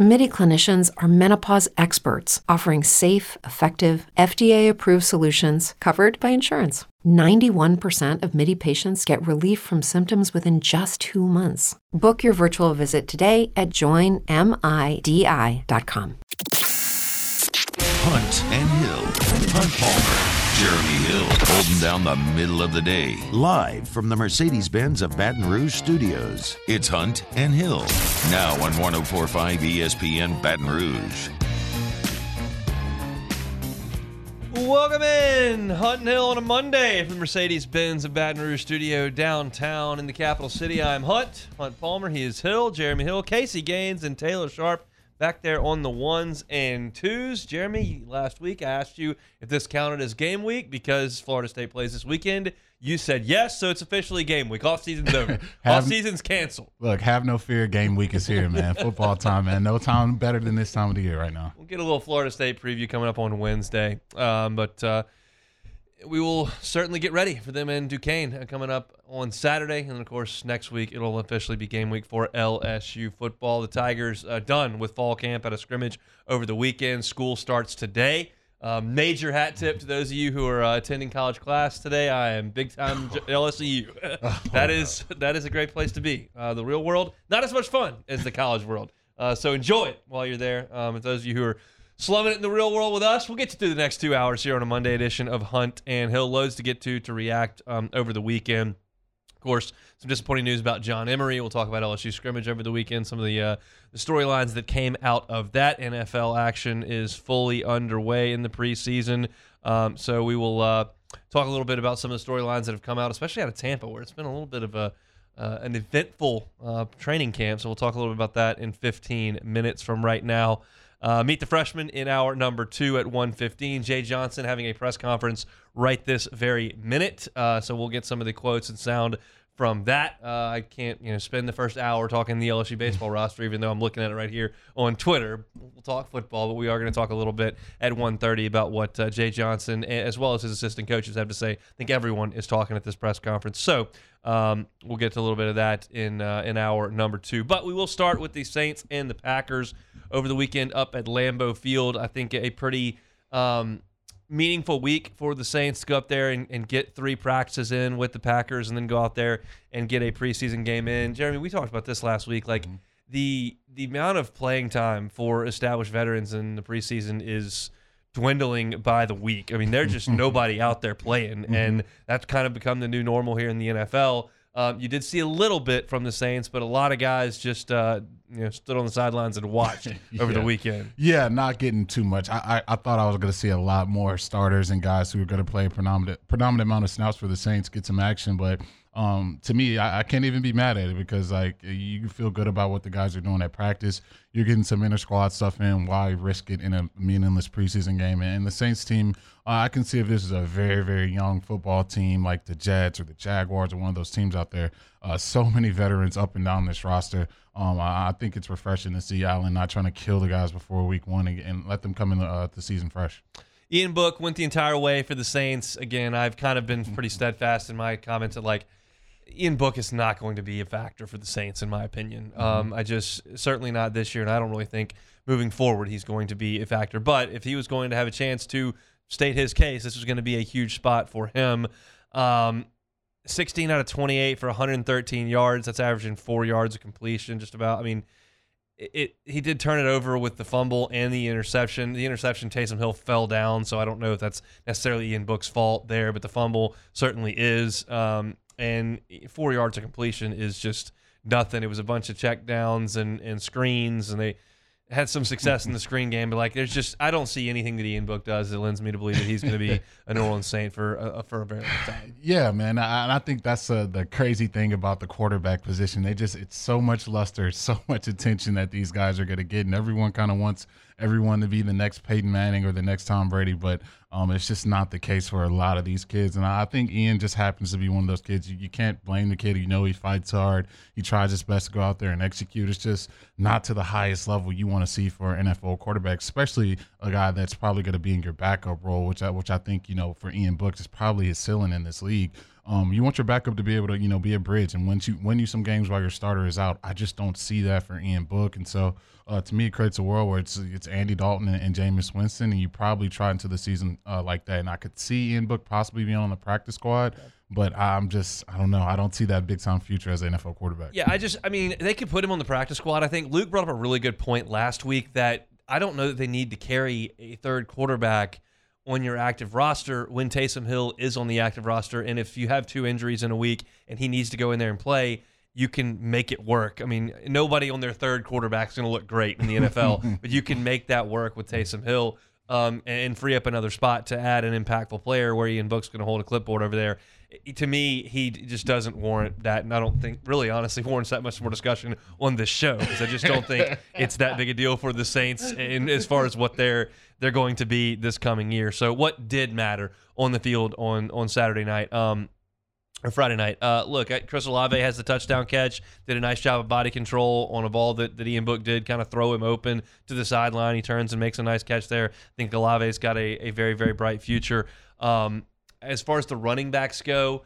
MIDI clinicians are menopause experts offering safe, effective, FDA approved solutions covered by insurance. 91% of MIDI patients get relief from symptoms within just two months. Book your virtual visit today at joinmidi.com. Hunt and Hill. Hunt Palmer. Jeremy Hill holding down the middle of the day. Live from the Mercedes Benz of Baton Rouge studios. It's Hunt and Hill. Now on 1045 ESPN Baton Rouge. Welcome in, Hunt and Hill on a Monday from Mercedes Benz of Baton Rouge Studio downtown in the capital city. I'm Hunt, Hunt Palmer. He is Hill, Jeremy Hill, Casey Gaines, and Taylor Sharp back there on the ones and twos. Jeremy, last week I asked you if this counted as game week because Florida State plays this weekend. You said yes, so it's officially game week. Off season's over. Off season's canceled. Look, have no fear. Game week is here, man. Football time, man. No time better than this time of the year right now. We'll get a little Florida State preview coming up on Wednesday. Um, but uh, we will certainly get ready for them in Duquesne uh, coming up on Saturday. And of course, next week it'll officially be game week for LSU football. The Tigers uh, done with fall camp at a scrimmage over the weekend. School starts today. Um, major hat tip to those of you who are uh, attending college class today. I am big time LSU. that is that is a great place to be. Uh, the real world, not as much fun as the college world. Uh, so enjoy it while you're there. Um, and those of you who are slumming it in the real world with us, we'll get you through the next two hours here on a Monday edition of Hunt and Hill. Loads to get to to react um, over the weekend. Of course, some disappointing news about John Emery. We'll talk about LSU scrimmage over the weekend. Some of the, uh, the storylines that came out of that NFL action is fully underway in the preseason. Um, so we will uh, talk a little bit about some of the storylines that have come out, especially out of Tampa, where it's been a little bit of a uh, an eventful uh, training camp. So we'll talk a little bit about that in 15 minutes from right now. Uh, meet the freshman in our number two at 1:15. Jay Johnson having a press conference right this very minute. Uh, so we'll get some of the quotes and sound from that. Uh, I can't, you know, spend the first hour talking the LSU baseball roster, even though I'm looking at it right here on Twitter. We'll talk football, but we are going to talk a little bit at 1:30 about what uh, Jay Johnson, as well as his assistant coaches, have to say. I think everyone is talking at this press conference, so um, we'll get to a little bit of that in uh, in hour number two. But we will start with the Saints and the Packers over the weekend up at Lambeau Field. I think a pretty um, meaningful week for the Saints to go up there and, and, get three practices in with the Packers and then go out there and get a preseason game in. Jeremy, we talked about this last week. Like mm-hmm. the the amount of playing time for established veterans in the preseason is dwindling by the week. I mean, there's just nobody out there playing, mm-hmm. and that's kind of become the new normal here in the NFL. Um, you did see a little bit from the Saints, but a lot of guys just uh, you know stood on the sidelines and watched yeah. over the weekend. Yeah, not getting too much. I, I, I thought I was going to see a lot more starters and guys who were going to play predominant predominant amount of snaps for the Saints get some action, but um, to me, I, I, can't even be mad at it because like you feel good about what the guys are doing at practice. You're getting some inner squad stuff in. Why risk it in a meaningless preseason game? And the Saints team, uh, I can see if this is a very very young football team like the Jets or the Jaguars or one of those teams out there. Uh, so many veterans up and down this roster. Um, I, I, think it's refreshing to see Allen not trying to kill the guys before week one and, and let them come in the, uh, the season fresh. Ian Book went the entire way for the Saints. Again, I've kind of been pretty steadfast in my comments that like Ian Book is not going to be a factor for the Saints, in my opinion. Mm-hmm. Um, I just certainly not this year, and I don't really think moving forward he's going to be a factor. But if he was going to have a chance to state his case, this was going to be a huge spot for him. Um, 16 out of 28 for 113 yards. That's averaging four yards of completion, just about. I mean, it, it, he did turn it over with the fumble and the interception. The interception, Taysom Hill fell down, so I don't know if that's necessarily Ian Book's fault there, but the fumble certainly is. Um, and four yards of completion is just nothing. It was a bunch of check downs and, and screens, and they had some success in the screen game. But like, there's just I don't see anything that Ian Book does that lends me to believe that he's going to be a New Orleans Saint for a, for a very long time. Yeah, man, I, I think that's uh, the crazy thing about the quarterback position. They just it's so much luster, so much attention that these guys are going to get, and everyone kind of wants everyone to be the next Peyton Manning or the next Tom Brady, but um, it's just not the case for a lot of these kids. And I think Ian just happens to be one of those kids. You, you can't blame the kid. You know, he fights hard. He tries his best to go out there and execute. It's just not to the highest level you want to see for an NFL quarterback, especially a guy that's probably going to be in your backup role, which I, which I think, you know, for Ian Book is probably his ceiling in this league. Um, you want your backup to be able to, you know, be a bridge and win you win you some games while your starter is out. I just don't see that for Ian Book, and so uh, to me, it creates a world where it's it's Andy Dalton and, and Jameis Winston, and you probably try into the season uh, like that. And I could see Ian Book possibly being on the practice squad, but I'm just I don't know. I don't see that big time future as an NFL quarterback. Yeah, I just I mean they could put him on the practice squad. I think Luke brought up a really good point last week that I don't know that they need to carry a third quarterback on your active roster when Taysom Hill is on the active roster. And if you have two injuries in a week and he needs to go in there and play, you can make it work. I mean, nobody on their third quarterback is going to look great in the NFL, but you can make that work with Taysom Hill um, and free up another spot to add an impactful player where Ian Book's going to hold a clipboard over there. To me, he just doesn't warrant that, and I don't think really, honestly, warrants that much more discussion on this show because I just don't think it's that big a deal for the Saints in as far as what they're they're going to be this coming year. So, what did matter on the field on on Saturday night? Um, or Friday night. Uh, look, Chris Olave has the touchdown catch. Did a nice job of body control on a ball that, that Ian Book did, kind of throw him open to the sideline. He turns and makes a nice catch there. I think Olave's got a, a very, very bright future. Um, as far as the running backs go,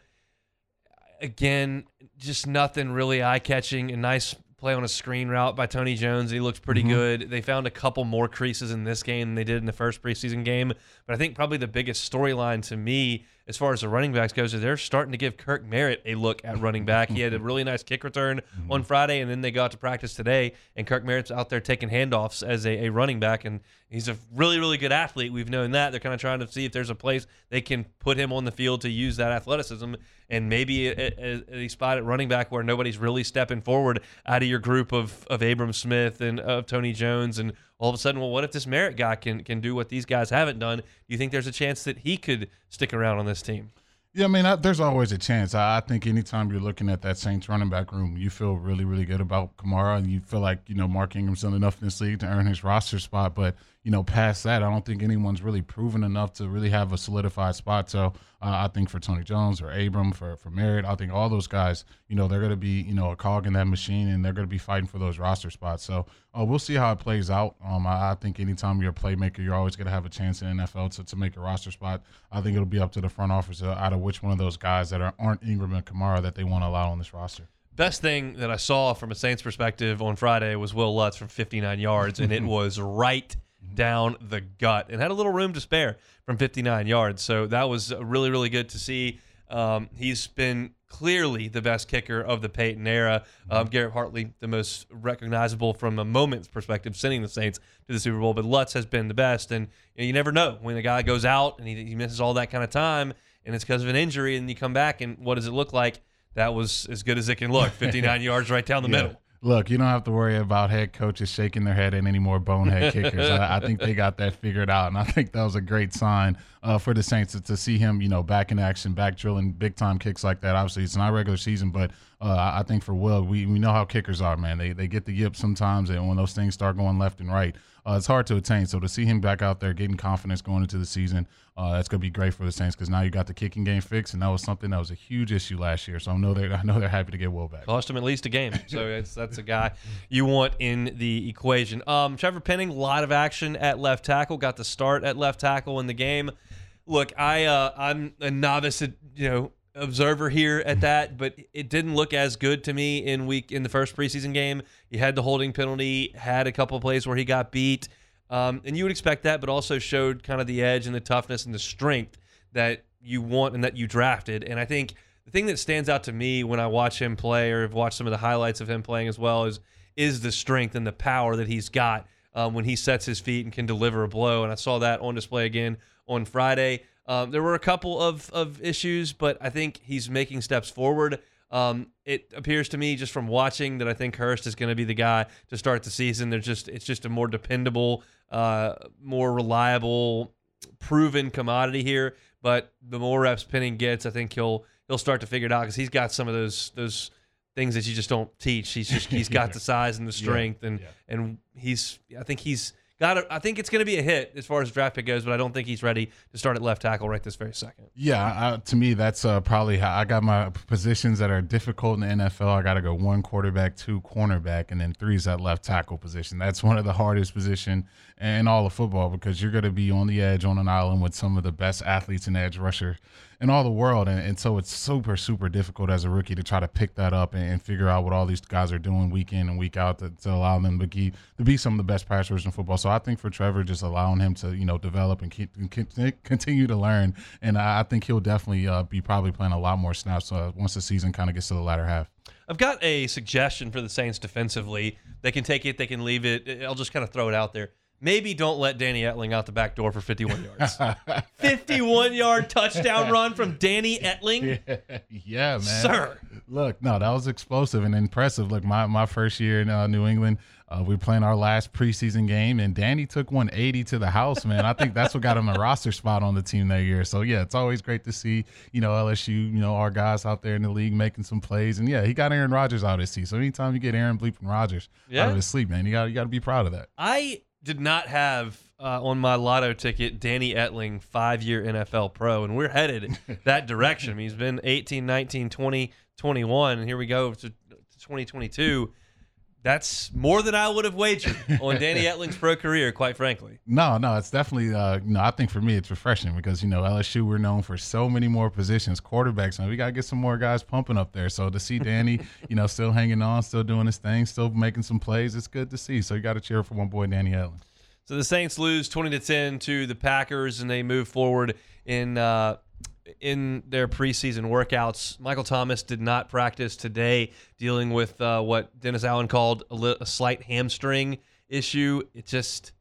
again, just nothing really eye catching. A nice play on a screen route by Tony Jones. He looked pretty mm-hmm. good. They found a couple more creases in this game than they did in the first preseason game. But I think probably the biggest storyline to me as far as the running backs goes they're starting to give Kirk Merritt a look at running back. He had a really nice kick return mm-hmm. on Friday, and then they got to practice today, and Kirk Merritt's out there taking handoffs as a, a running back, and he's a really, really good athlete. We've known that. They're kind of trying to see if there's a place they can put him on the field to use that athleticism, and maybe a, a, a spot at running back where nobody's really stepping forward out of your group of, of Abram Smith and of Tony Jones and all of a sudden, well, what if this Merritt guy can can do what these guys haven't done? Do you think there's a chance that he could stick around on this team? Yeah, I mean, I, there's always a chance. I, I, think anytime you're looking at that Saints running back room, you feel really, really good about Kamara, and you feel like you know Mark Ingram's done enough in this league to earn his roster spot. But you know, past that, I don't think anyone's really proven enough to really have a solidified spot. So uh, I think for Tony Jones or Abram, for for Merritt, I think all those guys, you know, they're going to be you know a cog in that machine, and they're going to be fighting for those roster spots. So uh, we'll see how it plays out. Um, I, I, think anytime you're a playmaker, you're always going to have a chance in NFL to, to make a roster spot. I think it'll be up to the front office uh, out of which one of those guys that are, aren't Ingram and Kamara that they want to allow on this roster best thing that I saw from a Saints perspective on Friday was Wil Lutz from 59 yards, and it was right down the gut and had a little room to spare from 59 yards. So that was really, really good to see. Um, he's been clearly the best kicker of the Payton era. Um, Garrett Hartley, the most recognizable from a moment's perspective, sending the Saints to the Super Bowl. But Lutz has been the best. And you, know, you never know when a guy goes out and he, he misses all that kind of time and it's because of an injury and you come back and what does it look like? That was as good as it can look. 59 yards right down the yeah. middle. Look, you don't have to worry about head coaches shaking their head at any more bonehead kickers. I, I, think they got that figured out, and I think that was a great sign uh, for the Saints to, to, see him, you know, back in action, back drilling big time kicks like that. Obviously, it's not regular season, but uh, I think for Will, we, we know how kickers are, man. They they get the yip sometimes, and when those things start going left and right, uh, it's hard to attain. So to see him back out there getting confidence going into the season, uh, that's going to be great for the Saints because now you got the kicking game fixed, and that was something that was a huge issue last year. So I know they're I know they're happy to get Will back. Cost him at least a game, so that's a guy you want in the equation. Um, Trevor Penning, a lot of action at left tackle, got the start at left tackle in the game. Look, I uh, I'm a novice, at, you know observer here at that, but it didn't look as good to me in week in the first preseason game. He had the holding penalty, had a couple plays where he got beat, um, and you would expect that, but also showed kind of the edge and the toughness and the strength that you want and that you drafted. And I think the thing that stands out to me when I watch him play or have watched some of the highlights of him playing as well is is the strength and the power that he's got um, when he sets his feet and can deliver a blow. And I saw that on display again on Friday. Um, there were a couple of, of issues, but I think he's making steps forward. Um, it appears to me just from watching that I think Hurst is going to be the guy to start the season. There's just it's just a more dependable, uh, more reliable, proven commodity here. But the more reps Penning gets, I think he'll he'll start to figure it out because he's got some of those those things that you just don't teach. He's just he's got the size and the strength, yeah, and yeah. and he's I think he's I think it's going to be a hit as far as draft pick goes, but I don't think he's ready to start at left tackle right this very second. Yeah, to me, that's uh, probably how I got my positions that are difficult in the NFL. I got to go one quarterback, two cornerback, and then three is that left tackle position. That's one of the hardest position in all of football because you're going to be on the edge on an island with some of the best athletes and edge rusher in all the world. And, and, so it's super, super difficult as a rookie to try to pick that up and, and figure out what all these guys are doing week in and week out to, to allow them to be, to be some of the best pass rushers in football. So I think for Trevor, just allowing him to, you know, develop and keep, continue to learn. And I think he'll definitely uh, be probably playing a lot more snaps uh, once the season kind of gets to the latter half. I've got a suggestion for the Saints defensively. They can take it, they can leave it. I'll just kind of throw it out there maybe don't let Danny Etling out the back door for 51 yards. 51 yard touchdown run from Danny Etling. Yeah, yeah, man. Sir. Look, no, that was explosive and impressive. Look, my, my first year in uh, New England, uh, we were playing our last preseason game, and Danny took 180 to the house, man. I think that's what got him a roster spot on the team that year. So, yeah, it's always great to see, you know, LSU, you know, our guys out there in the league making some plays. And, yeah, he got Aaron Rodgers out of his seat. So, anytime you get Aaron bleeping Rodgers yeah. out of his sleep, man, you got you got to be proud of that. I did not have uh, on my lotto ticket Danny Etling, five year NFL pro, and we're headed that direction. I mean, he's been 18, 19, 20, 21, and here we go to 2022 that's more than I would have wagered on Danny Etling's pro career, quite frankly. No, no, it's definitely. Uh, no, I think for me it's refreshing because you know LSU we're known for so many more positions, quarterbacks, and we gotta get some more guys pumping up there. So to see Danny, you know, still hanging on, still doing his thing, still making some plays, it's good to see. So you got to cheer for one boy, Danny Etling. So the Saints lose twenty to ten to the Packers, and they move forward in. Uh, in their preseason workouts. Michael Thomas did not practice today, dealing with uh, what Dennis Allen called a, li- a, slight hamstring issue. It just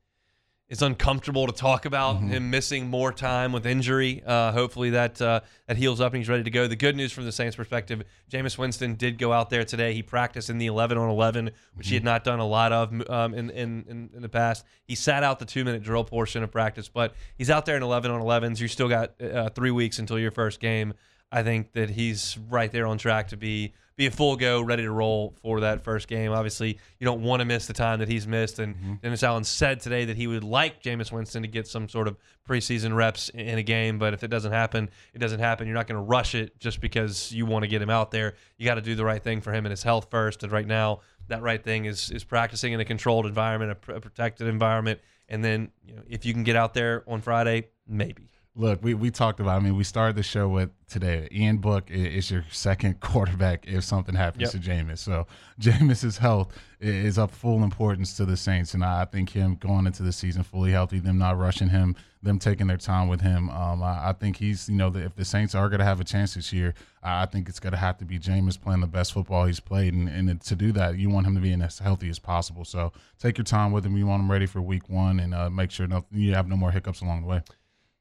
it's uncomfortable to talk about mm-hmm. him missing more time with injury. Uh, hopefully that uh, that heals up and he's ready to go. The good news from the Saints' perspective, Jameis Winston did go out there today. He practiced in the 11 on 11, which mm-hmm. he had mm-hmm. not done a lot of um, in, in, in in the past. He sat out the two minute drill portion of practice, but he's out there in 11 on 11s. You still got uh, three weeks until your first game. I think that he's right there on track to be be a full go, ready to roll for that first game. Obviously, you don't want to miss the time that he's missed. And mm-hmm. Dennis Allen said today that he would like Jameis Winston to get some sort of preseason reps in a game. But if it doesn't happen, it doesn't happen. You're not going to rush it just because you want to get him out there. You got to do the right thing for him and his health first. And right now, that right thing is is practicing in a controlled environment, a, a protected environment. And then, you know, if you can get out there on Friday, maybe. Look, we, we talked about. I mean, we started the show with today. Ian Book is your second quarterback if something happens yep. to Jameis. So Jameis's health is of full importance to the Saints, and I think him going into the season fully healthy, them not rushing him, them taking their time with him. Um, I, I, think he's you know if the Saints are going to have a chance this year, I think it's going to have to be Jameis playing the best football he's played, and, and to do that, you want him to be in as healthy as possible. So take your time with him. You want him ready for Week One, and uh, make sure no, you have no more hiccups along the way.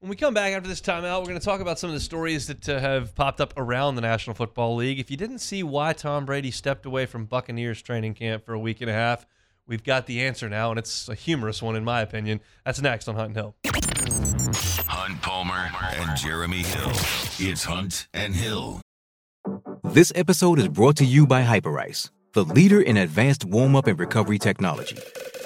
When we come back after this timeout, we're going to talk about some of the stories that uh, have popped up around the National Football League. If you didn't see why Tom Brady stepped away from Buccaneers training camp for a week and a half, we've got the answer now, and it's a humorous one, in my opinion. That's next on Hunt and Hill. Hunt Palmer and Jeremy Hill. It's Hunt and Hill. This episode is brought to you by Hyperice, the leader in advanced warm up and recovery technology.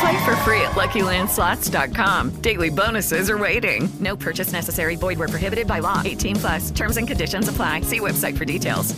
Play for free at LuckyLandSlots.com. Daily bonuses are waiting. No purchase necessary. Void where prohibited by law. 18 plus. Terms and conditions apply. See website for details.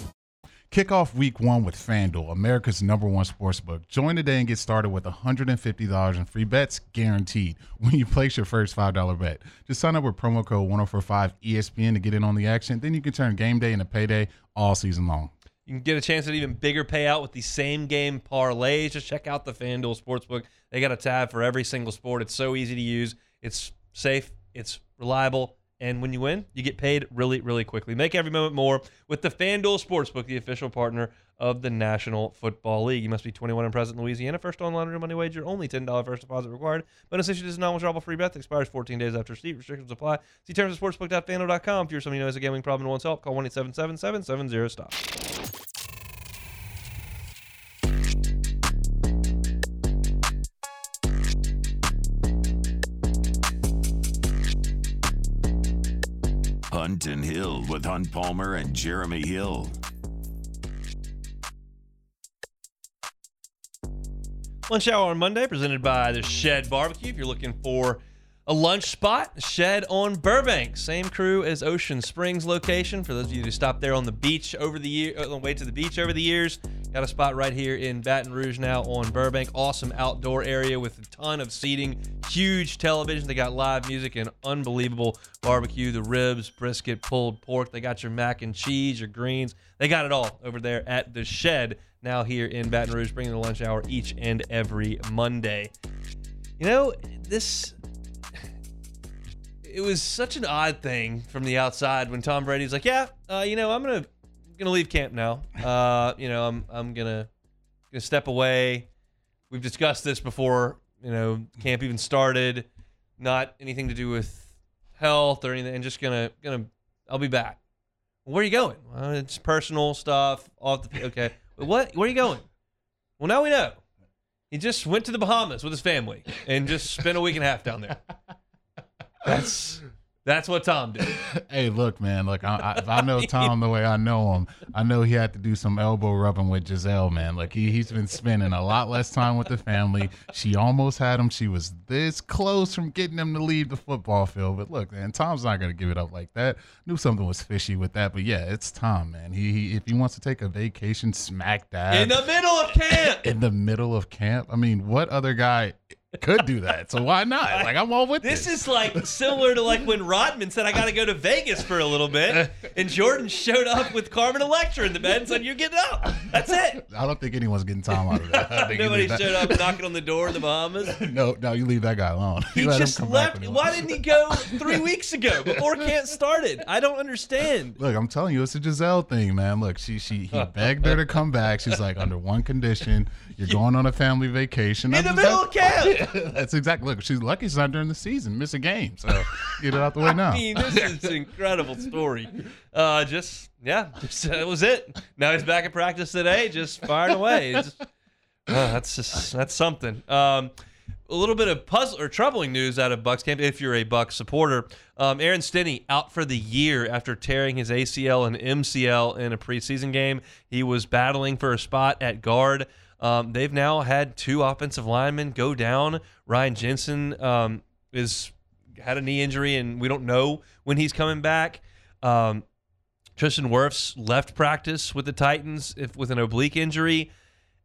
Kick off week one with FanDuel, America's number one sportsbook. Join today and get started with $150 in free bets guaranteed when you place your first $5 bet. Just sign up with promo code 1045 ESPN to get in on the action. Then you can turn game day into payday all season long. You can get a chance at even bigger payout with the same game parlays. Just check out the FanDuel Sportsbook. They got a tab for every single sport. It's so easy to use. It's safe, It's reliable. And when you win, you get paid really, really quickly. Make every moment more with the FanDuel Sportsbook, the official partner of the National Football League. You must be 21 and present in Louisiana. First online real money wager, only $10 first deposit required. Bonus issued is non-withdrawable free bet. Expires 14 days after receipt. Restrictions apply. See terms at sportsbook.fanduel.com. If you're somebody who knows a gambling problem and wants help, call 1-877-770-STOP. Hunt and Hill with Hunt Palmer and Jeremy Hill. Lunch hour on Monday, presented by the Shed Barbecue. If you're looking for a lunch spot, Shed on Burbank, same crew as Ocean Springs location. For those of you who stopped there on the beach over the year, on the way to the beach over the years, got a spot right here in Baton Rouge now on Burbank. Awesome outdoor area with a ton of seating, huge television. They got live music and unbelievable barbecue. The ribs, brisket, pulled pork. They got your mac and cheese, your greens. They got it all over there at the Shed now here in Baton Rouge, bringing the lunch hour each and every Monday. You know, this it was such an odd thing from the outside when Tom Brady's like, "Yeah, uh, you know, I'm gonna gonna leave camp now. Uh, you know, I'm I'm gonna gonna step away. We've discussed this before. You know, camp even started. Not anything to do with health or anything. Just gonna gonna I'll be back. Where are you going? Well, it's personal stuff. Off the okay. What? Where are you going? Well, now we know. He just went to the Bahamas with his family and just spent a week and a half down there. That's that's what Tom did. hey, look, man. Look, I, I, if I know Tom the way I know him, I know he had to do some elbow rubbing with Gisele, man. Like he he's been spending a lot less time with the family. She almost had him. She was this close from getting him to leave the football field. But look, man, Tom's not gonna give it up like that. Knew something was fishy with that, but yeah, it's Tom, man. He, he if he wants to take a vacation, smack dab In the middle of camp. in the middle of camp. I mean, what other guy could do that? So why not? Like I'm all with This this. is like similar to like when Rodman said I got to go to Vegas for a little bit, and Jordan showed up with Carmen Electra in the bed and said, "You're getting up." That's it. I don't think anyone's getting time out of that. I think you Nobody leave that- showed up knocking on the door in the Bahamas. No, no, you leave that guy alone. He You just left. Why didn't he go three weeks ago before camp started? I don't understand. Look, I'm telling you, it's a Gisele thing, man. Look, she she he begged her to come back. She's like, under one condition, you're going on a family vacation. In the middle of camp. That's exactly. Look, she's lucky she's not during the season, miss a game. So get it out the way now. I mean, this is an incredible story. Uh, just yeah, just, that was it. Now he's back at practice today, just firing away. Just- uh, that's just that's something. Um, a little bit of puzzle or troubling news out of Bucs camp if you're a Bucs supporter. Um, Aaron Stinnie out for the year after tearing his ACL and MCL in a preseason game. He was battling for a spot at guard. Um, they've now had two offensive linemen go down. Ryan Jensen um, is had a knee injury, and we don't know when he's coming back. Um, Tristan Wirfs left practice with the Titans if with an oblique injury.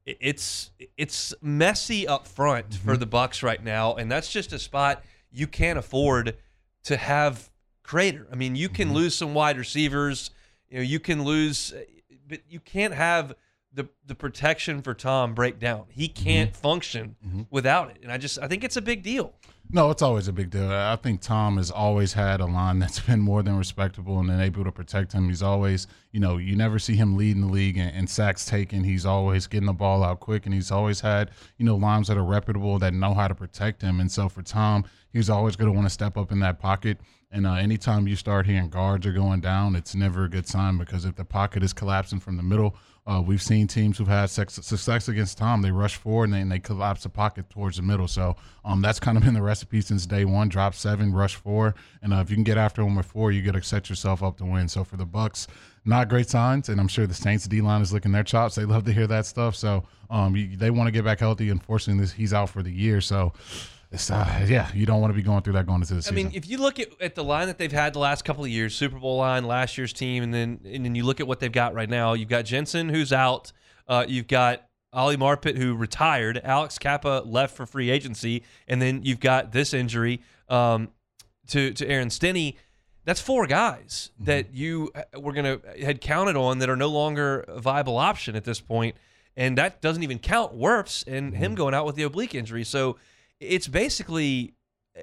It's it's messy up front for the Bucs right now, and that's just a spot you can't afford to have crater. I mean, you can lose some wide receivers, you know, you can lose, but you can't have the the protection for Tom break down. He can't function without it, and I just I think it's a big deal. No, it's always a big deal. I think Tom has always had a line that's been more than respectable and then able to protect him. He's always, you know, you never see him leading the league and, and sacks taken. He's always getting the ball out quick, and he's always had, you know, lines that are reputable that know how to protect him. And so for Tom, he's always going to want to step up in that pocket. And uh, anytime you start hearing guards are going down, it's never a good sign because if the pocket is collapsing from the middle, uh, we've seen teams who've had success against Tom. They rush forward and they, and they collapse the pocket towards the middle. So um, that's kind of been the recipe since day one. Drop seven, rush four, and uh, if you can get after them with four, you got to set yourself up to win. So for the Bucs, not great signs, and I'm sure the Saints D line is licking their chops. They love to hear that stuff. So um, you, they want to get back healthy. Unfortunately, this, he's out for the year. So it's uh, yeah, you don't want to be going through that going into the season. I mean, if you look at, at the line that they've had the last couple of years, Super Bowl line, last year's team, and then and then you look at what they've got right now. You've got Jensen who's out. Uh, you've got Ali Marpet who retired. Alex Cappa left for free agency, and then you've got this injury um, to to Aaron Stinnie. That's four guys that you uh, were gonna had counted on that are no longer a viable option at this point, and that doesn't even count Wirfs and him going out with the oblique injury. So it's basically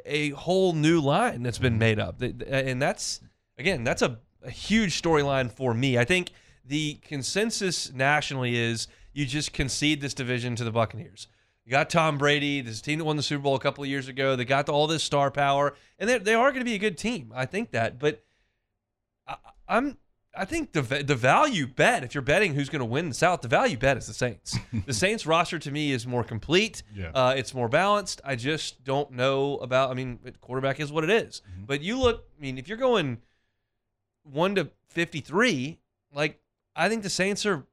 a whole new line that's been mm-hmm. made up, and that's again that's a, a huge storyline for me. I think the consensus nationally is you just concede this division to the Buccaneers. You got Tom Brady, this team that won the Super Bowl a couple of years ago. They got all this star power, and they they are going to be a good team. I think that, but I, I'm I think the the value bet, if you're betting who's going to win the South, the value bet is the Saints. the Saints roster to me is more complete. Yeah. Uh, it's more balanced. I just don't know about. I mean, quarterback is what it is. Mm-hmm. But you look. I mean, if you're going one to fifty three, like I think the Saints are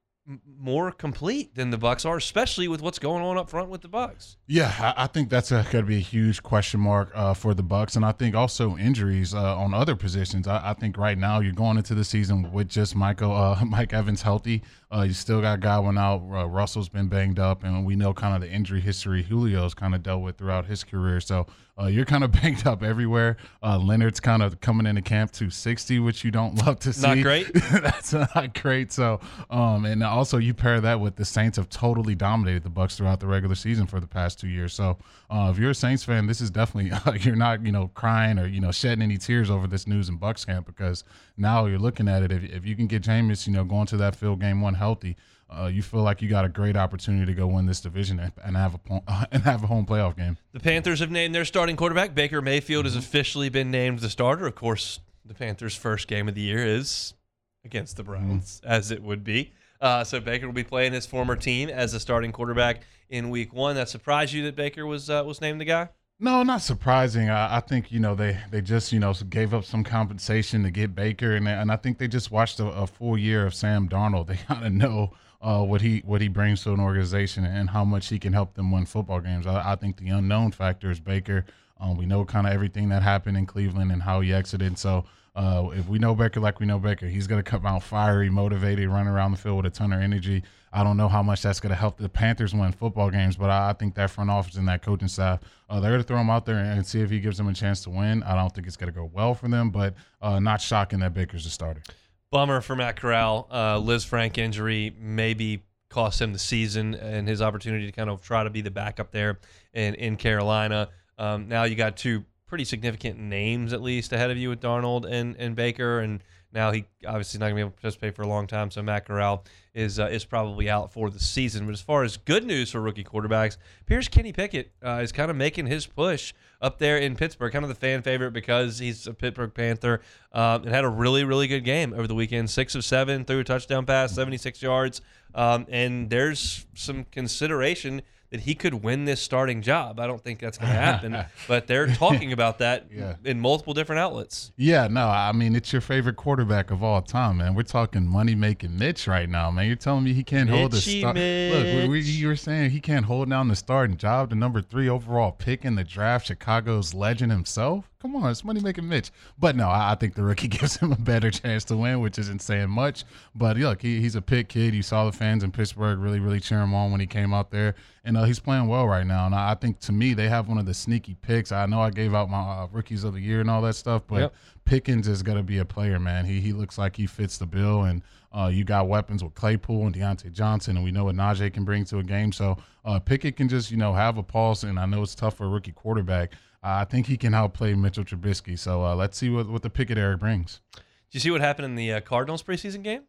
more complete than the Bucs are, especially with what's going on up front with the Bucs. Yeah, I, think that's going to be a huge question mark uh, for the Bucs, and I think also injuries uh, on other positions. I, I, think right now you're going into the season with just Michael uh, Mike Evans healthy. Uh, you still got Godwin out. Uh, Russell's been banged up, and we know kind of the injury history Julio's kind of dealt with throughout his career. So uh, you're kind of banged up everywhere. Uh, Leonard's kind of coming into camp to 60, which you don't love to see. Not great. That's not great. So, um, and also you pair that with the Saints have totally dominated the Bucs throughout the regular season for the past two years. So, uh, if you're a Saints fan, this is definitely you're not you know crying or you know shedding any tears over this news in Bucks camp because now you're looking at it. If, if you can get Jameis, you know, going to that field game one healthy, uh, you feel like you got a great opportunity to go win this division and, and have a po- and have a home playoff game. The Panthers have named their starting quarterback. Baker Mayfield has officially been named the starter. Of course, the Panthers' first game of the year is against the Browns, as it would be. Uh, so Baker will be playing his former team as a starting quarterback in Week One. That surprised you that Baker was uh, was named the guy? No, not surprising. I, I, think you know they they just you know gave up some compensation to get Baker, and and I think they just watched a, a full year of Sam Darnold. They kind of know uh, what he what he brings to an organization and how much he can help them win football games. I, I think the unknown factor is Baker. Um, we know kind of everything that happened in Cleveland and how he exited. So uh, if we know Baker like we know Baker, he's going to come out fiery, motivated, run around the field with a ton of energy. I don't know how much that's going to help the Panthers win football games, but I, I think that front office and that coaching staff, uh, they're going to throw him out there and, see if he gives them a chance to win. I don't think it's going to go well for them, but uh, not shocking that Baker's a starter. Bummer for Matt Corral. Uh, Lisfranc injury maybe cost him the season and his opportunity to kind of try to be the backup there in, in Carolina. Um, now you got two pretty significant names at least ahead of you with Darnold and, and Baker, and now he obviously not going to be able to participate for a long time. So Matt Corral is uh, is probably out for the season. But as far as good news for rookie quarterbacks, appears Kenny Pickett uh, is kind of making his push up there in Pittsburgh, kind of the fan favorite because he's a Pittsburgh Panther um, and had a really really good game over the weekend. Six of seven, threw a touchdown pass, 76 yards, um, and there's some consideration that he could win this starting job. I don't think that's going to happen, but they're talking about that Yeah. in multiple different outlets. Yeah, no, I mean it's your favorite quarterback of all time, man. We're talking money making Mitch right now, man. You're telling me he can't hold the start. Look, we, we, you were saying he can't hold down the starting job, the number three overall pick in the draft, Chicago's legend himself. Come on, it's money making Mitch. But no, I, I think the rookie gives him a better chance to win, which isn't saying much. But look, he, he's a pick kid. You saw the fans in Pittsburgh really, really cheer him on when he came out there, and uh, he's playing well right now. And I, I think to me, they have one of the sneaky picks. I know I gave out my uh, rookies of the year and all that stuff, but Yep. Pickens is going to be a player, man. He he looks like he fits the bill, and uh, you got weapons with Claypool and Diontae Johnson, and we know what Najee can bring to a game. So uh, Pickett can just you know have a pulse, and I know it's tough for a rookie quarterback. I think he can outplay Mitchell Trubisky. So uh, let's see what what the Pickett Eric brings. Do you see what happened in the uh, Cardinals preseason game?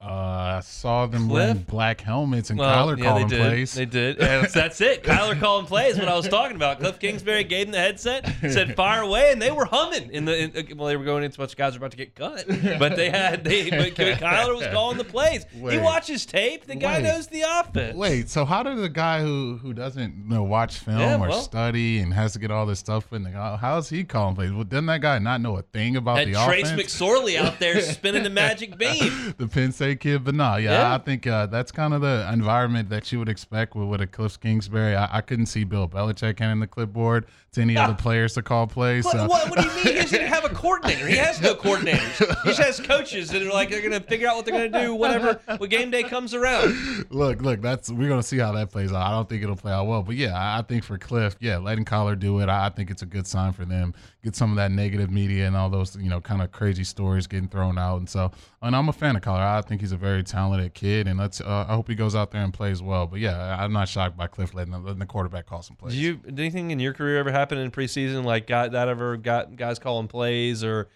Uh, I saw them Cliff? wearing black helmets and Well, Kyler yeah, calling they did. plays. They did. And that's it. Kyler calling plays. What I was talking about. Cliff Kingsbury gave them the headset, said "fire away," and they were humming. In the in, well, they were going into much guys were about to get cut, but they had they. But Kyler was calling the plays. He watches tape. The guy Wait. knows the offense. Wait, so how did a guy who who doesn't you know, watch film Yeah, or well- study and has to get all this stuff in the how is he calling plays? Well, doesn't that guy not know a thing about the Trace offense? Trace McSorley out there spinning the magic beam. the Penn State kid, but no, yeah, Yeah. I think uh, that's kind of the environment that you would expect with, with a Cliff Kingsbury. I, I couldn't see Bill Belichick handing the clipboard to any other players to call plays. What, so. what, what do you mean he doesn't have a coordinator? He has no coordinators. He just has coaches that are like they're gonna figure out what they're gonna do whenever when game day comes around. Look, look, that's we're gonna see how that plays out. I don't think it'll play out well, but yeah, I I think for Cliff, yeah, letting Kyler do it, I I think it's a good sign for them. Get some of that negative media and all those, you know, kind of crazy stories getting thrown out, and so, and I'm a fan of Kyler. I think think he's a very talented kid, and let's. Uh, I hope he goes out there and plays well. But yeah, I'm not shocked by Cliff letting the, letting the quarterback call some plays. Did you did anything in your career ever happen in preseason? Like got that ever got guys calling plays or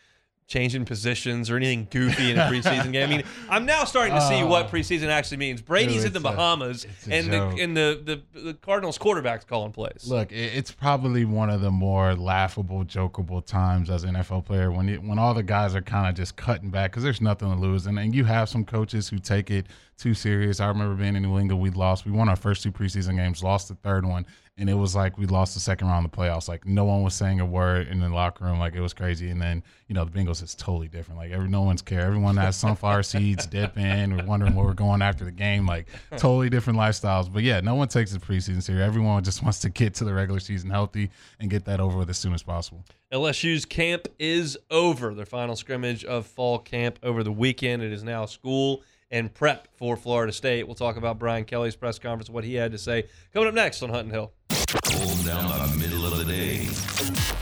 changing positions or anything goofy in a preseason game? I mean, I'm now starting to see oh. what preseason actually means. Brady's in the it's a- Bahamas, it's a and the joke. and the, the the Cardinals quarterback's calling plays. Look, it- it's probably one of the more laughable, jokeable times as an NFL player when you, when all the guys are kind of just cutting back because there's nothing to lose, and, and you have some coaches who take it too serious. I remember being in New England, we lost. We won our first two preseason games, lost the third one, and it was like we lost the second round of the playoffs. Like no one was saying a word in the locker room, like it was crazy. And then you know the Bengals is totally different. Like every no one's care. Everyone has sunflower seeds dip in. We're wondering where we're going after the game. Like totally different lifestyles. But yeah, no one takes the preseason serious. Everyone just wants to get to the regular season healthy and get that over with as soon as possible. LSU's camp is over. Their final scrimmage of fall camp over the weekend. It is now school and prep for Florida State. We'll talk about Brian Kelly's press conference, what he had to say. Coming up next on Hunt and Hill. Down the middle of the day.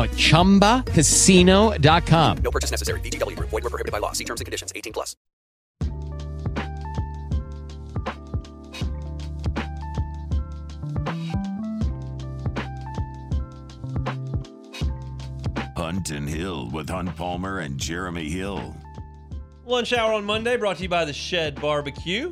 at chumbacasino.com. No purchase necessary. VGW Group. Void were prohibited by law. See terms and conditions. 18 plus. Hunt and Hill with Hunt Palmer and Jeremy Hill. Lunch hour on Monday brought to you by the Shed Barbecue.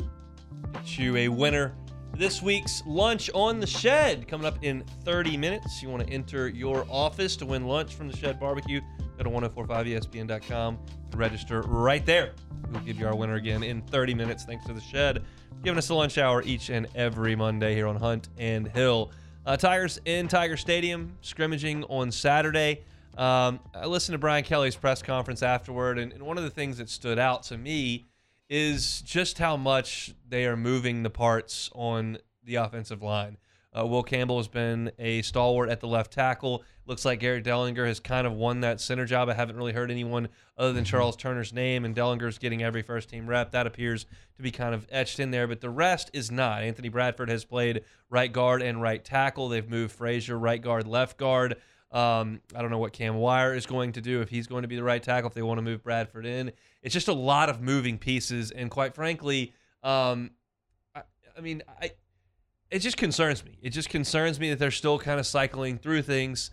Get you a winner this week's lunch on the Shed coming up in 30 minutes. You want to enter your office to win lunch from the Shed Barbecue? Go to 1045espn.com and register right there. We'll give you our winner again in 30 minutes thanks to the Shed giving us a lunch hour each and every Monday here on Hunt and Hill. Uh, Tigers in Tiger Stadium scrimmaging on Saturday. Um, I listened to Brian Kelly's press conference afterward, and, and one of the things that stood out to me is just how much they are moving the parts on the offensive line. Uh, Will Campbell has been a stalwart at the left tackle. Looks like Garrett Dellinger has kind of won that center job. I haven't really heard anyone other than Charles Turner's name, and Dellinger's getting every first team rep. That appears to be kind of etched in there, but the rest is not. Anthony Bradford has played right guard and right tackle. They've moved Frazier right guard, left guard. Um, I don't know what Cam Wire is going to do if he's going to be the right tackle if they want to move Bradford in. It's just a lot of moving pieces, and quite frankly, um, I, I mean, I it just concerns me. It just concerns me that they're still kind of cycling through things.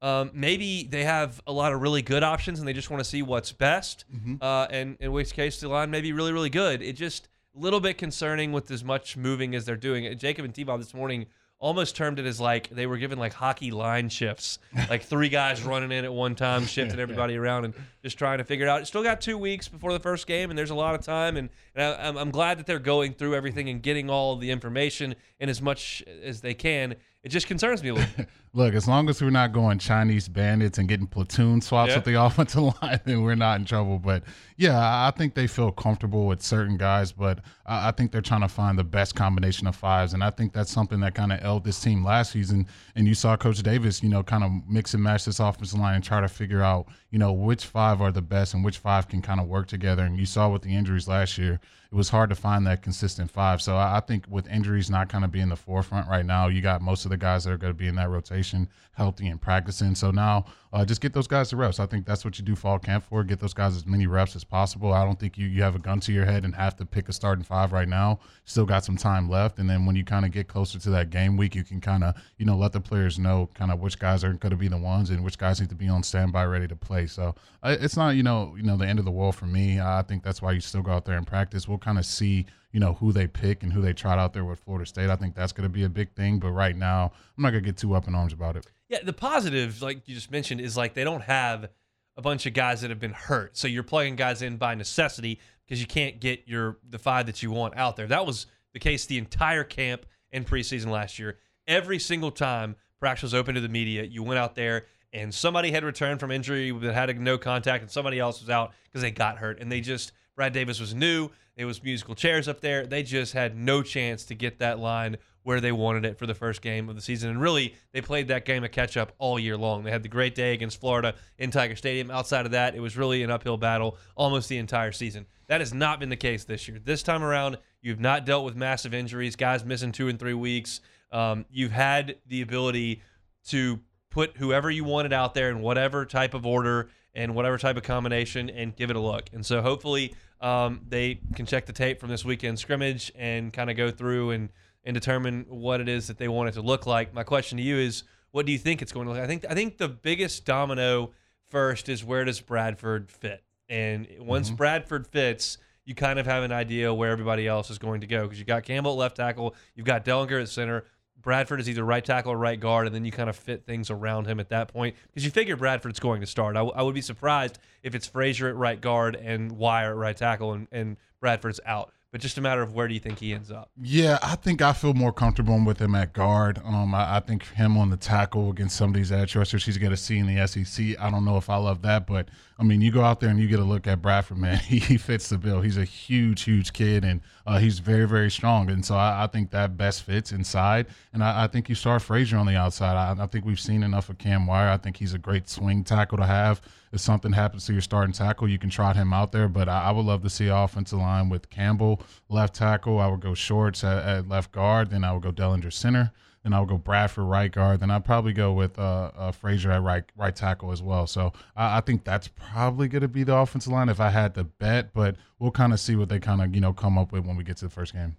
Um, maybe they have a lot of really good options and they just want to see what's best. Uh, and in which case, the line may be really, really good. It just a little bit concerning with as much moving as they're doing. Jacob and T-Bob this morning almost termed it as like they were given like hockey line shifts, like three guys running in at one time, shifting everybody around, and just trying to figure it out. Still got two weeks before the first game, and there's a lot of time, and, and I, I'm, I'm glad that they're going through everything and getting all of the information and as much as they can. It just concerns me a little. Look, as long as we're not going Chinese bandits and getting platoon swaps Yeah. with the offensive line, then we're not in trouble. But yeah, I think they feel comfortable with certain guys, but I I think they're trying to find the best combination of fives. And I think that's something that kind of ailed this team last season. And you saw Coach Davis, you know, kind of mix and match this offensive line and try to figure out, you know, which five are the best and which five can kind of work together. And you saw with the injuries last year, it was hard to find that consistent five. So I I think with injuries not kind of being the forefront right now, you got most of the guys that are going to be in that rotation healthy and practicing. So now uh, just get those guys the reps. I think that's what you do fall camp for. Get those guys as many reps as possible. I don't think you, you have a gun to your head and have to pick a starting five right now. Still got some time left. And then when you kind of get closer to that game week, you can kind of, you know, let the players know kind of which guys are going to be the ones and which guys need to be on standby ready to play. So uh, it's not, you know, you know, the end of the world for me. I think that's why you still go out there and practice. We'll kind of see you know who they pick and who they trot out there with Florida State. I think that's going to be a big thing. But right now, I'm not going to get too up in arms about it. Yeah, the positive, like you just mentioned, is like they don't have a bunch of guys that have been hurt, so you're plugging guys in by necessity because you can't get your the five that you want out there. That was the case the entire camp and preseason last year. Every single time practice was open to the media, you went out there and somebody had returned from injury that had a no contact, and somebody else was out because they got hurt, and they just Brad Davis was new. It was musical chairs up there. They just had no chance to get that line where they wanted it for the first game of the season. And really, they played that game of catch up all year long. They had the great day against Florida in Tiger Stadium. Outside of that, it was really an uphill battle almost the entire season. That has not been the case this year. This time around, you've not dealt with massive injuries, guys missing two and three weeks. Um, you've had the ability to put whoever you wanted out there in whatever type of order and whatever type of combination and give it a look. And so hopefully um, they can check the tape from this weekend scrimmage and kind of go through and and determine what it is that they want it to look like. My question to you is, what do you think it's going to look? Like? I think I think the biggest domino first is where does Bradford fit, and once mm-hmm. Bradford fits. You kind of have an idea where everybody else is going to go because you got Campbell at left tackle, you've got Dellinger at center, Bradford is either right tackle or right guard, and then you kind of fit things around him at that point because you figure Bradford's going to start. I, w- I would be surprised if it's Frazier at right guard and Wire at right tackle, and, and Bradford's out but just a matter of where do you think he ends up? Yeah, I think I feel more comfortable with him at guard. Um, I, I think him on the tackle against some of these edge rushers he's going to see in the SEC. I don't know if I love that, but I mean, you go out there and you get a look at Bradford, man. He, he fits the bill. He's a huge, huge kid, and uh, he's very, very strong. And so I, I, think that best fits inside. And I, I think you start Frazier on the outside. I, I think we've seen enough of Cam Wire. I think he's a great swing tackle to have if something happens to your starting tackle, you can trot him out there. But I, I would love to see offensive line with Campbell left tackle. I would go Shorts at, at left guard. Then I would go Dellinger center. Then I would go Bradford right guard. Then I'd probably go with uh, uh, Frazier at right right tackle as well. So I, I think that's probably going to be the offensive line if I had to bet. But we'll kind of see what they kind of you know come up with when we get to the first game.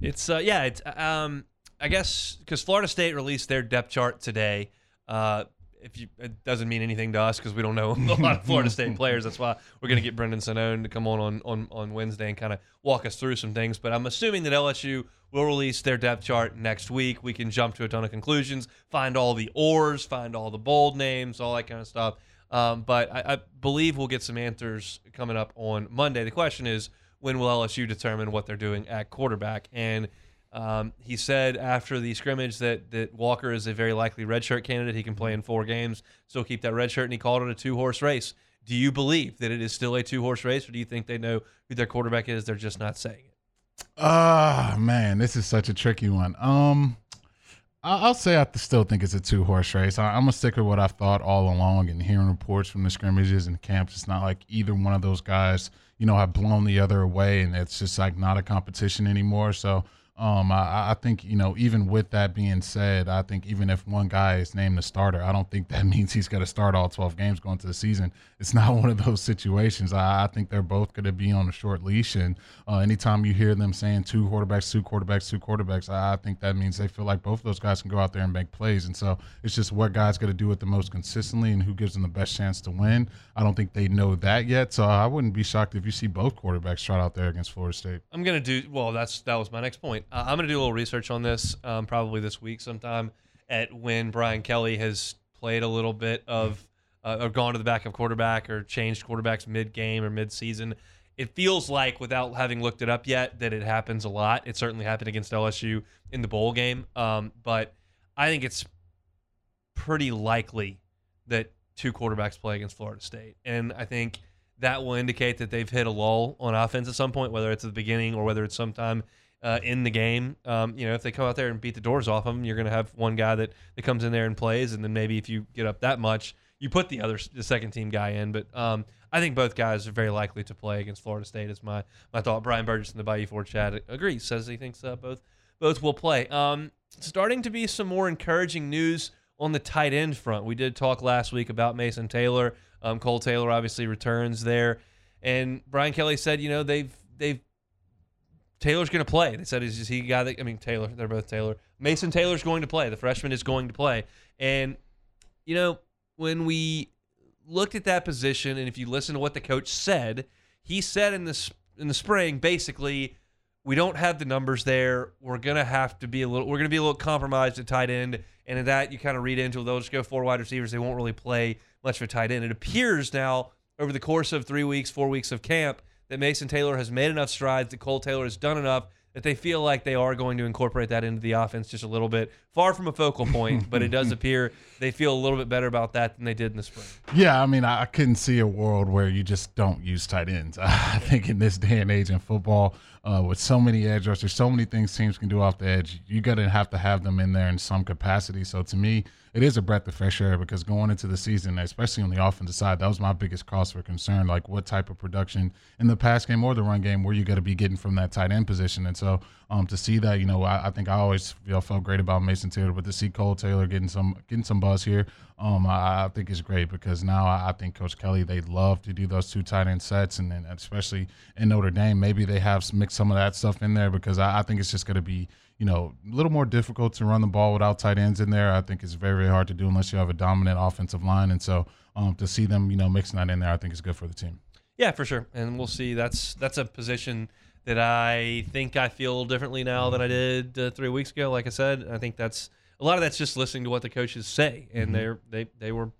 It's uh, yeah, it's um, I guess because Florida State released their depth chart today. Uh, if you it doesn't mean anything to us because we don't know a lot of Florida State players. That's why we're going to get Brendan Sonnone to come on, on on on Wednesday and kind of walk us through some things. But I'm assuming that LSU will release their depth chart next week. We can jump to a ton of conclusions, find all the ors, find all the bold names, all that kind of stuff. Um, but I, I believe we'll get some answers coming up on Monday. The question is, when will LSU determine what they're doing at quarterback? And um, he said after the scrimmage that that Walker is a very likely redshirt candidate. He can play in four games, still keep that redshirt, and he called it a two horse race. Do you believe that it is still a two horse race, or do you think they know who their quarterback is? They're just not saying it. Ah, uh, man, this is such a tricky one. Um, I'll say I still think it's a two horse race. I, am gonna stick with what I've thought all along, and hearing reports from the scrimmages and camps. It's not like either one of those guys, you know, have blown the other away, and it's just like not a competition anymore. So um, I, I, think you know, even with that being said, I think even if one guy is named the starter, I don't think that means he's going to start all 12 games going to the season. It's not one of those situations. I, I think they're both going to be on a short leash, and uh, anytime you hear them saying two quarterbacks, two quarterbacks, two quarterbacks, I, I, think that means they feel like both of those guys can go out there and make plays. And so it's just what guys going to do it the most consistently and who gives them the best chance to win. I don't think they know that yet, so I wouldn't be shocked if you see both quarterbacks trot out there against Florida State. I'm going to do well. That's that was my next point. Uh, I'm going to do a little research on this um, probably this week sometime at when Brian Kelly has played a little bit of uh, or gone to the backup quarterback or changed quarterbacks mid game or mid season. It feels like, without having looked it up yet, that it happens a lot. It certainly happened against LSU in the bowl game, um, but I think it's pretty likely that two quarterbacks play against Florida State, and I think that will indicate that they've hit a lull on offense at some point, whether it's at the beginning or whether it's sometime uh, in the game. Um, you know, if they come out there and beat the doors off them, you're going to have one guy that, that comes in there and plays, and then maybe if you get up that much, you put the other the second team guy in. But um, I think both guys are very likely to play against Florida State. Is my my thought. Brian Burgess in the Bayou Ford chat agrees. Says he thinks uh, both both will play. Um, starting to be some more encouraging news on the tight end front, we did talk last week about Mason Taylor. Um, Cole Taylor obviously returns there, and Brian Kelly said, you know, they've they've Taylor's going to play. They said is he got. I mean Taylor. They're both Taylor. Mason Taylor's going to play. The freshman is going to play, and you know when we looked at that position, and if you listen to what the coach said, he said in the in the spring basically we don't have the numbers there. We're gonna have to be a little. We're gonna be a little compromised at tight end, and in that you kind of read into they'll just go four wide receivers. They won't really play much for tight end. It appears now over the course of three weeks, four weeks of camp that Mason Taylor has made enough strides, that Cole Taylor has done enough that they feel like they are going to incorporate that into the offense just a little bit. Far from a focal point, but it does appear they feel a little bit better about that than they did in the spring. Yeah, I mean, I couldn't see a world where you just don't use tight ends. I think in this day and age in football, uh, with so many edge rushers, so many things teams can do off the edge, you got to have to have them in there in some capacity. So to me, it is a breath of fresh air because going into the season, especially on the offensive side, that was my biggest cause for concern. Like what type of production in the pass game or the run game were you going to be getting from that tight end position? And so um, to see that, you know, I, I think I always feel, felt great about Mason Taylor, but to see Cole Taylor getting some getting some buzz here, um, I, I think is great because now I, I think Coach Kelly they love to do those two tight end sets, and then especially in Notre Dame, maybe they have mixed some of that stuff in there because I, I think it's just going to be you know, a little more difficult to run the ball without tight ends in there. I think it's very, very hard to do unless you have a dominant offensive line. And so um, to see them, you know, mixing that in there, I think is good for the team. Yeah, for sure. And we'll see. That's that's a position that I think I feel differently now than I did uh, three weeks ago. Like I said, I think that's a lot of that's just listening to what the coaches say, and mm-hmm. they're they they were.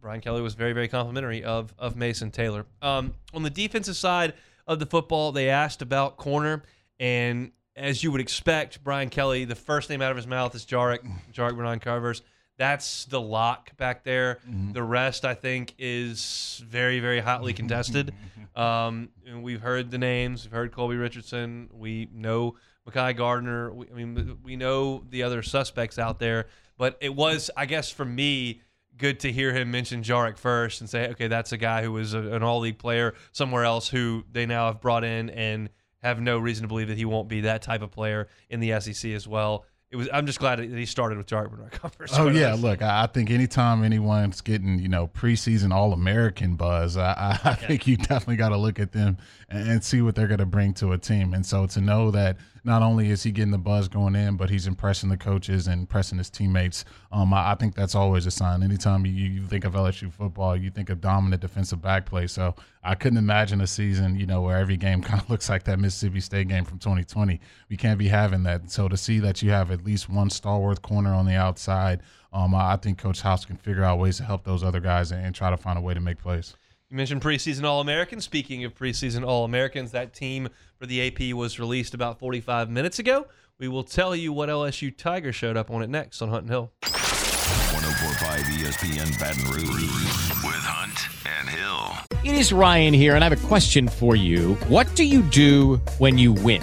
Brian Kelly was very very complimentary of of Mason Taylor. Um, on the defensive side of the football, they asked about corner, and as you would expect, Brian Kelly, the first name out of his mouth is Jarrick, Jarrick Bernard-Converse. That's the lock back there. Mm-hmm. The rest, I think, is very, very hotly contested. um, we've heard the names. We've heard Colby Richardson. We know Mekhi Garner. We, I mean, we know the other suspects out there. But it was, I guess, for me, good to hear him mention Jarrick first and say, okay, that's a guy who was a, an all-league player somewhere else who they now have brought in and – have no reason to believe that he won't be that type of player in the SEC as well. It was. I'm just glad that he started with Jarrick Bernard Oh yeah, look, I think anytime anyone's getting you know preseason All American buzz, I, I yeah. think you definitely got to look at them and see what they're going to bring to a team. And so to know that not only is he getting the buzz going in, but he's impressing the coaches and impressing his teammates. Um, I, I, think that's always a sign. Anytime you, you think of LSU football, you think of dominant defensive back play. So I couldn't imagine a season, you know, where every game kind of looks like that Mississippi State game from 2020. We can't be having that. So to see that you have at least one stalwart corner on the outside, um, I think Coach House can figure out ways to help those other guys and, and try to find a way to make plays. You mentioned preseason All Americans. Speaking of preseason All Americans, that team for the AP was released about 45 minutes ago. We will tell you what LSU Tiger showed up on it next on Hunt and Hill. 1045 ESPN Baton Rouge with Hunt and Hill. It is Ryan here, and I have a question for you. What do you do when you win?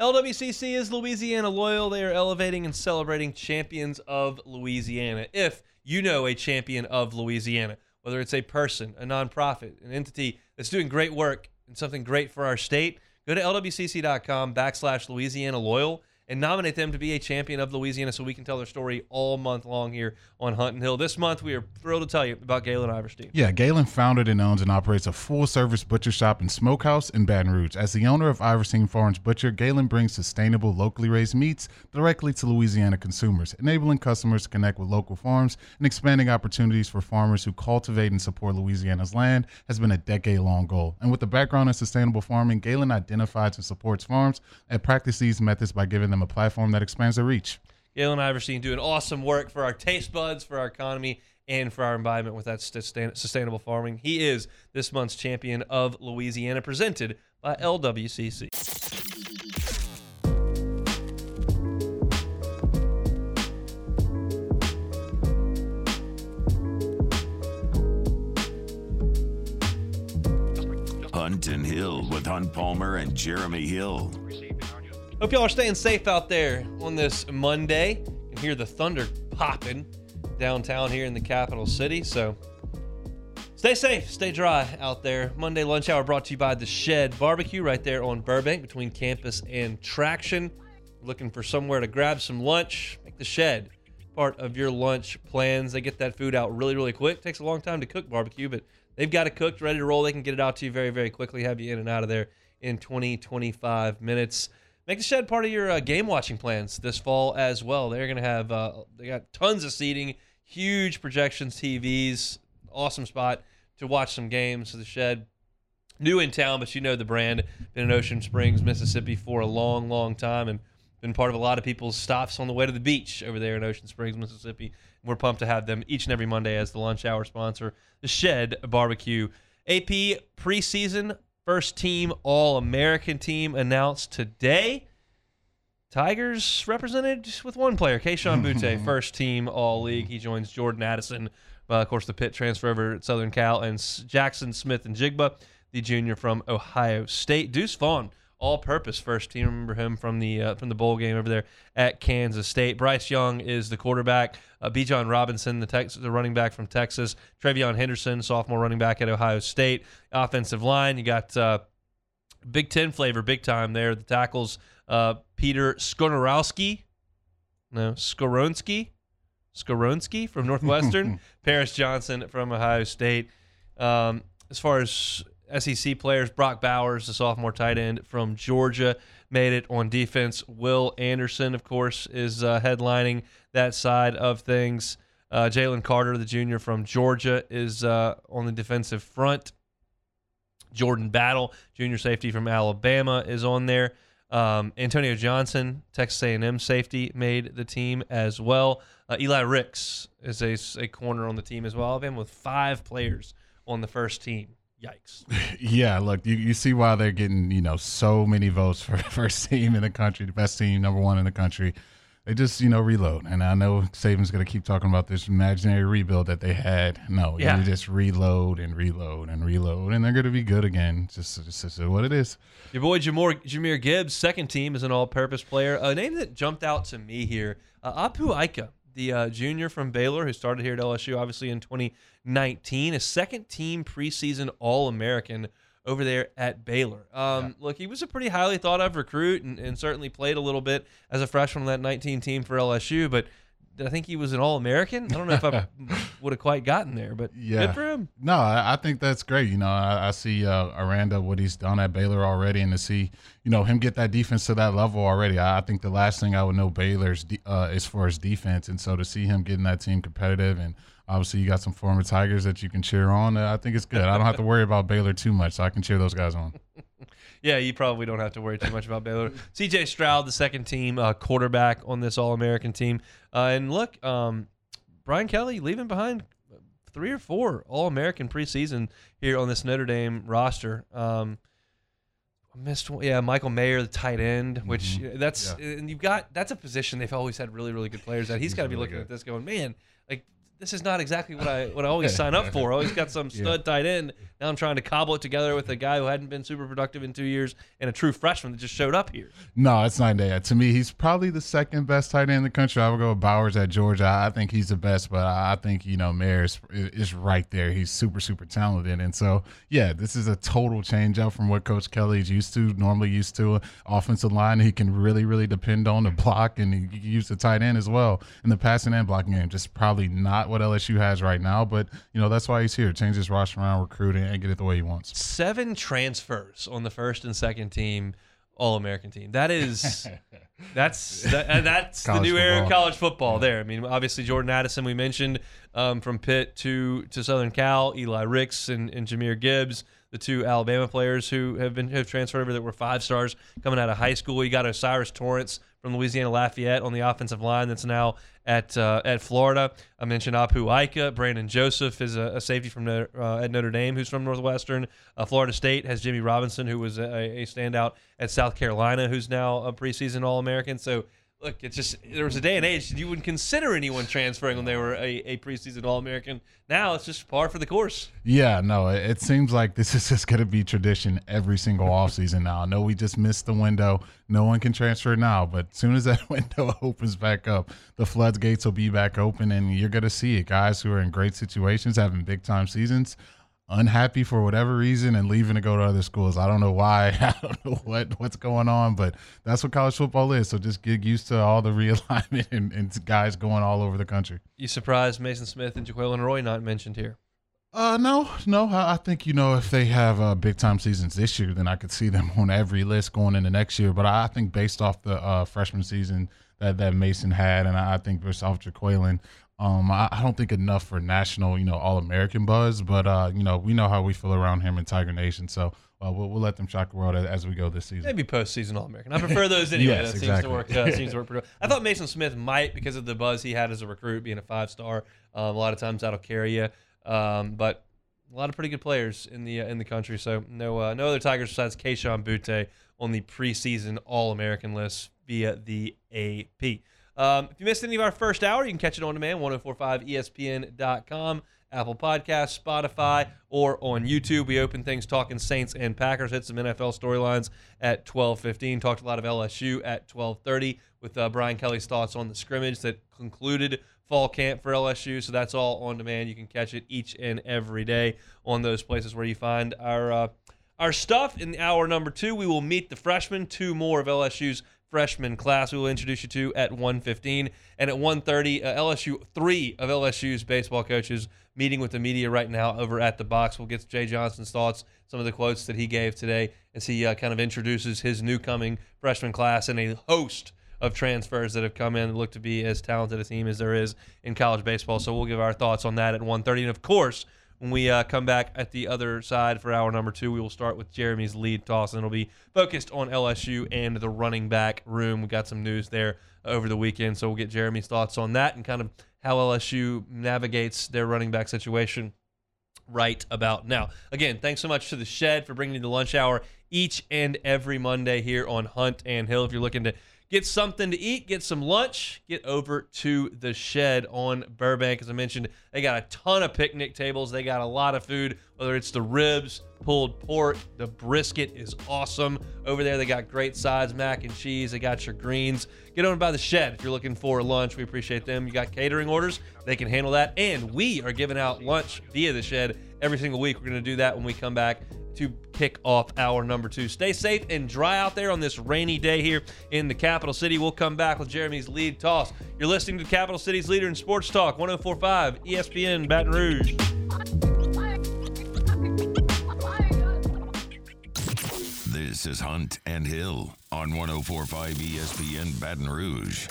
LWCC is Louisiana loyal. They are elevating and celebrating champions of Louisiana. If you know a champion of Louisiana, whether it's a person, a nonprofit, an entity that's doing great work and something great for our state, go to lwcc.com backslash Louisiana Loyal and nominate them to be a champion of Louisiana so we can tell their story all month long here on Hunt and Hill. This month, we are thrilled to tell you about Galen Iverstine. Yeah, Galen founded and owns and operates a full service butcher shop and smokehouse in Baton Rouge. As the owner of Iverstine Farms Butcher, Galen brings sustainable, locally raised meats directly to Louisiana consumers, enabling customers to connect with local farms and expanding opportunities for farmers who cultivate and support Louisiana's land has been a decade long goal. And with a background in sustainable farming, Galen identifies and supports farms and practices these methods by giving them a platform that expands their reach. Galen Iverstine doing awesome work for our taste buds, for our economy, and for our environment with that sustainable farming. He is this month's champion of Louisiana, presented by LWCC. Hunt and Hill with Hunt Palmer and Jeremy Hill. Hope y'all are staying safe out there on this Monday. You can hear the thunder popping downtown here in the capital city. So stay safe, stay dry out there. Monday lunch hour brought to you by The Shed Barbecue right there on Burbank between campus and Traction. Looking for somewhere to grab some lunch? Make The Shed part of your lunch plans. They get that food out really, really quick. Takes a long time to cook barbecue, but they've got it cooked, ready to roll. They can get it out to you very, very quickly, have you in and out of there in 20, 25 minutes. Make the shed part of your uh, game watching plans this fall as well. They're to have, uh, they got tons of seating, huge projections, TVs, awesome spot to watch some games. The shed, new in town, but you know the brand. Been in Ocean Springs, Mississippi for a long, long time, and been part of a lot of people's stops on the way to the beach over there in Ocean Springs, Mississippi. We're pumped to have them each and every Monday as the lunch hour sponsor, the Shed Barbecue. AP preseason first team All American team announced today. Tigers represented with one player, Kayshon Boutte, first team All League. He joins Jordan Addison, uh, of course, the pit transfer over at Southern Cal, and S- Jaxon Smith-Njigba, the junior from Ohio State. Deuce Vaughn, all-purpose first team. Remember him from the uh, from the bowl game over there at Kansas State. Bryce Young is the quarterback. Uh, Bijan Robinson, the Tex- the running back from Texas. TreVeyon Henderson, sophomore running back at Ohio State. Offensive line, you got uh, Big Ten flavor, big time there. The tackles, uh, Peter Skonorowski, no Skoronski, Skoronski from Northwestern. Paris Johnson from Ohio State. Um, as far as SEC players, Brock Bowers, the sophomore tight end from Georgia, made it on defense. Will Anderson, of course, is uh, headlining that side of things. Uh, Jalen Carter, the junior from Georgia, is uh, on the defensive front. Jordan Battle, junior safety from Alabama, is on there. Um, Antonio Johnson, Texas A&M safety, made the team as well. Uh, Eli Ricks is a, a corner on the team as well. Alabama with five players on the first team. Yikes. Yeah, look, you, you see why they're getting, you know, so many votes for first team in the country, the best team, number one in the country. They just, you know, reload. And I know Saban's going to keep talking about this imaginary rebuild that they had. No, Yeah. you just reload and reload and reload, and they're going to be good again. Just, just, just what it is. Your boy Jamor, Jahmyr Gibbs, second team, is an all-purpose player. A name that jumped out to me here, uh, Apu Ika, the uh, junior from Baylor who started here at LSU, obviously in 2019, a second-team preseason All-American over there at Baylor. Um, Look, he was a pretty highly thought-of recruit and, and certainly played a little bit as a freshman on that 19 team for LSU, but I think he was an All-American? I don't know if I would have quite gotten there, but Yeah. good for him. No, I, I think that's great. You know, I, I see uh, Aranda what he's done at Baylor already, and to see you know him get that defense to that level already. I, I think the last thing I would know Baylor's de- uh, as far as defense, and so to see him getting that team competitive, and obviously you got some former Tigers that you can cheer on. Uh, I think it's good. I don't have to worry about Baylor too much, so I can cheer those guys on. Yeah, you probably don't have to worry too much about Baylor. CJ Stroud, the second team uh, quarterback on this All American team. Uh, and look, um, Brian Kelly leaving behind three or four All American preseason here on this Notre Dame roster. Um, I missed one. Yeah, Michael Mayer, the tight end, which Mhm. that's and you've got that's a position they've always had really really good players at. He's He's got to be really looking good. at this going, man, this is not exactly what I what I always sign up for. I always got some stud tight end. Now I'm trying to cobble it together with a guy who hadn't been super productive in two years and a true freshman that just showed up here. No, it's not that. To me, he's probably the second best tight end in the country. I would go with Bowers at Georgia. I think he's the best, but I I think you know Mayer is, is right there. He's super super talented, and so yeah, this is a total change up from what Coach Kelly's used to. Normally used to offensive line, he can really really depend on the block, and he can use the tight end as well in the passing and blocking game. Just probably not what LSU has right now, but you know that's why he's here. Change his roster around, recruit it, and get it the way he wants. Seven transfers on the first and second team All American team. That is that's that, that's the new era of college football. There, I mean, obviously Jordan Addison we mentioned um, from Pitt to to Southern Cal, Eli Ricks and, and Jahmyr Gibbs, the two Alabama players who have been have transferred over that were five stars coming out of high school. You got O'Cyrus Torrence from Louisiana Lafayette on the offensive line that's now at uh, at Florida. I mentioned Apu Ika. Brandon Joseph is a, a safety from uh, at Notre Dame who's from Northwestern. Uh, Florida State has Jammie Robinson who was a, a standout at South Carolina who's now a preseason All American. So look, it's just there was a day and age you wouldn't consider anyone transferring when they were a, a preseason All American. Now it's just par for the course. Yeah, no, it, it seems like this is just going to be tradition every single offseason now. I know we just missed the window. No one can transfer now, but as soon as that window opens back up, the floodgates will be back open, and you're going to see it. Guys who are in great situations, having big time seasons, unhappy for whatever reason and leaving to go to other schools. I don't know why. I don't know what what's going on, but that's what college football is. So just get used to all the realignment and, and guys going all over the country. You surprised Maason Smith and Jaquelin Roy not mentioned here? Uh, no, no. I, I think you know if they have uh, big time seasons this year, then I could see them on every list going into next year. But I, I think based off the uh, freshman season that, that Maason had, and I, I think based off Jaquelin, um, I, I, don't think enough for national, you know, All American buzz, but uh, you know, we know how we feel around him in Tiger Nation, so uh, we'll, we'll let them shock the world as, as we go this season. Maybe postseason All American. I prefer those anyway. yes, that exactly. seems to work. Uh, seems to work pretty well. I thought Maason Smith might because of the buzz he had as a recruit, being a five star. Um, a lot of times that'll carry you, um, but a lot of pretty good players in the uh, in the country. So no uh, no other Tigers besides Kayshon Boutte on the preseason All American list via the AP. Um, if you missed any of our first hour, you can catch it on demand, 1045ESPN.com, Apple Podcasts, Spotify, or on YouTube. We open things talking Saints and Packers, hit some NFL storylines at 12:15. Talked a lot of LSU at 12:30 with uh, Brian Kelly's thoughts on the scrimmage that concluded fall camp for LSU. So that's all on demand. You can catch it each and every day on those places where you find our uh, our stuff. In hour number two, we will meet the freshmen, two more of LSU's freshman class we will introduce you to at 1.15 and at 1.30 uh, lsu three of lsu's baseball coaches meeting with the media right now over at the box. We'll get jay johnson's thoughts some of the quotes that he gave today as he uh, kind of introduces his new coming freshman class and a host of transfers that have come in that look to be as talented a team as there is in college baseball. So we'll give our thoughts on that at 1.30 and of course when we uh, come back at the other side for hour number two, we will start with Jeremy's lead toss, and it'll be focused on LSU and the running back room. We got some news there over the weekend, so we'll get Jeremy's thoughts on that and kind of how LSU navigates their running back situation right about now. Again, thanks so much to the Shed for bringing you the lunch hour each and every Monday here on Hunt and Hill. If you're looking to get something to eat, get some lunch, get over to the shed on Burbank. As I mentioned, they got a ton of picnic tables. They got a lot of food, whether it's the ribs, pulled pork, the brisket is awesome. Over there, they got great sides, mac and cheese. They got your greens. Get on by the shed if you're looking for lunch. We appreciate them. You got catering orders, they can handle that. And we are giving out lunch via the shed every single week. We're going to do that when we come back to kick off hour number two. Stay safe and dry out there on this rainy day here in the capital city. We'll come back with Jeremy's lead toss. You're listening to Capital City's leader in sports talk, 1045 ESPN Baton Rouge. This is Hunt and Hill on 1045 ESPN Baton Rouge.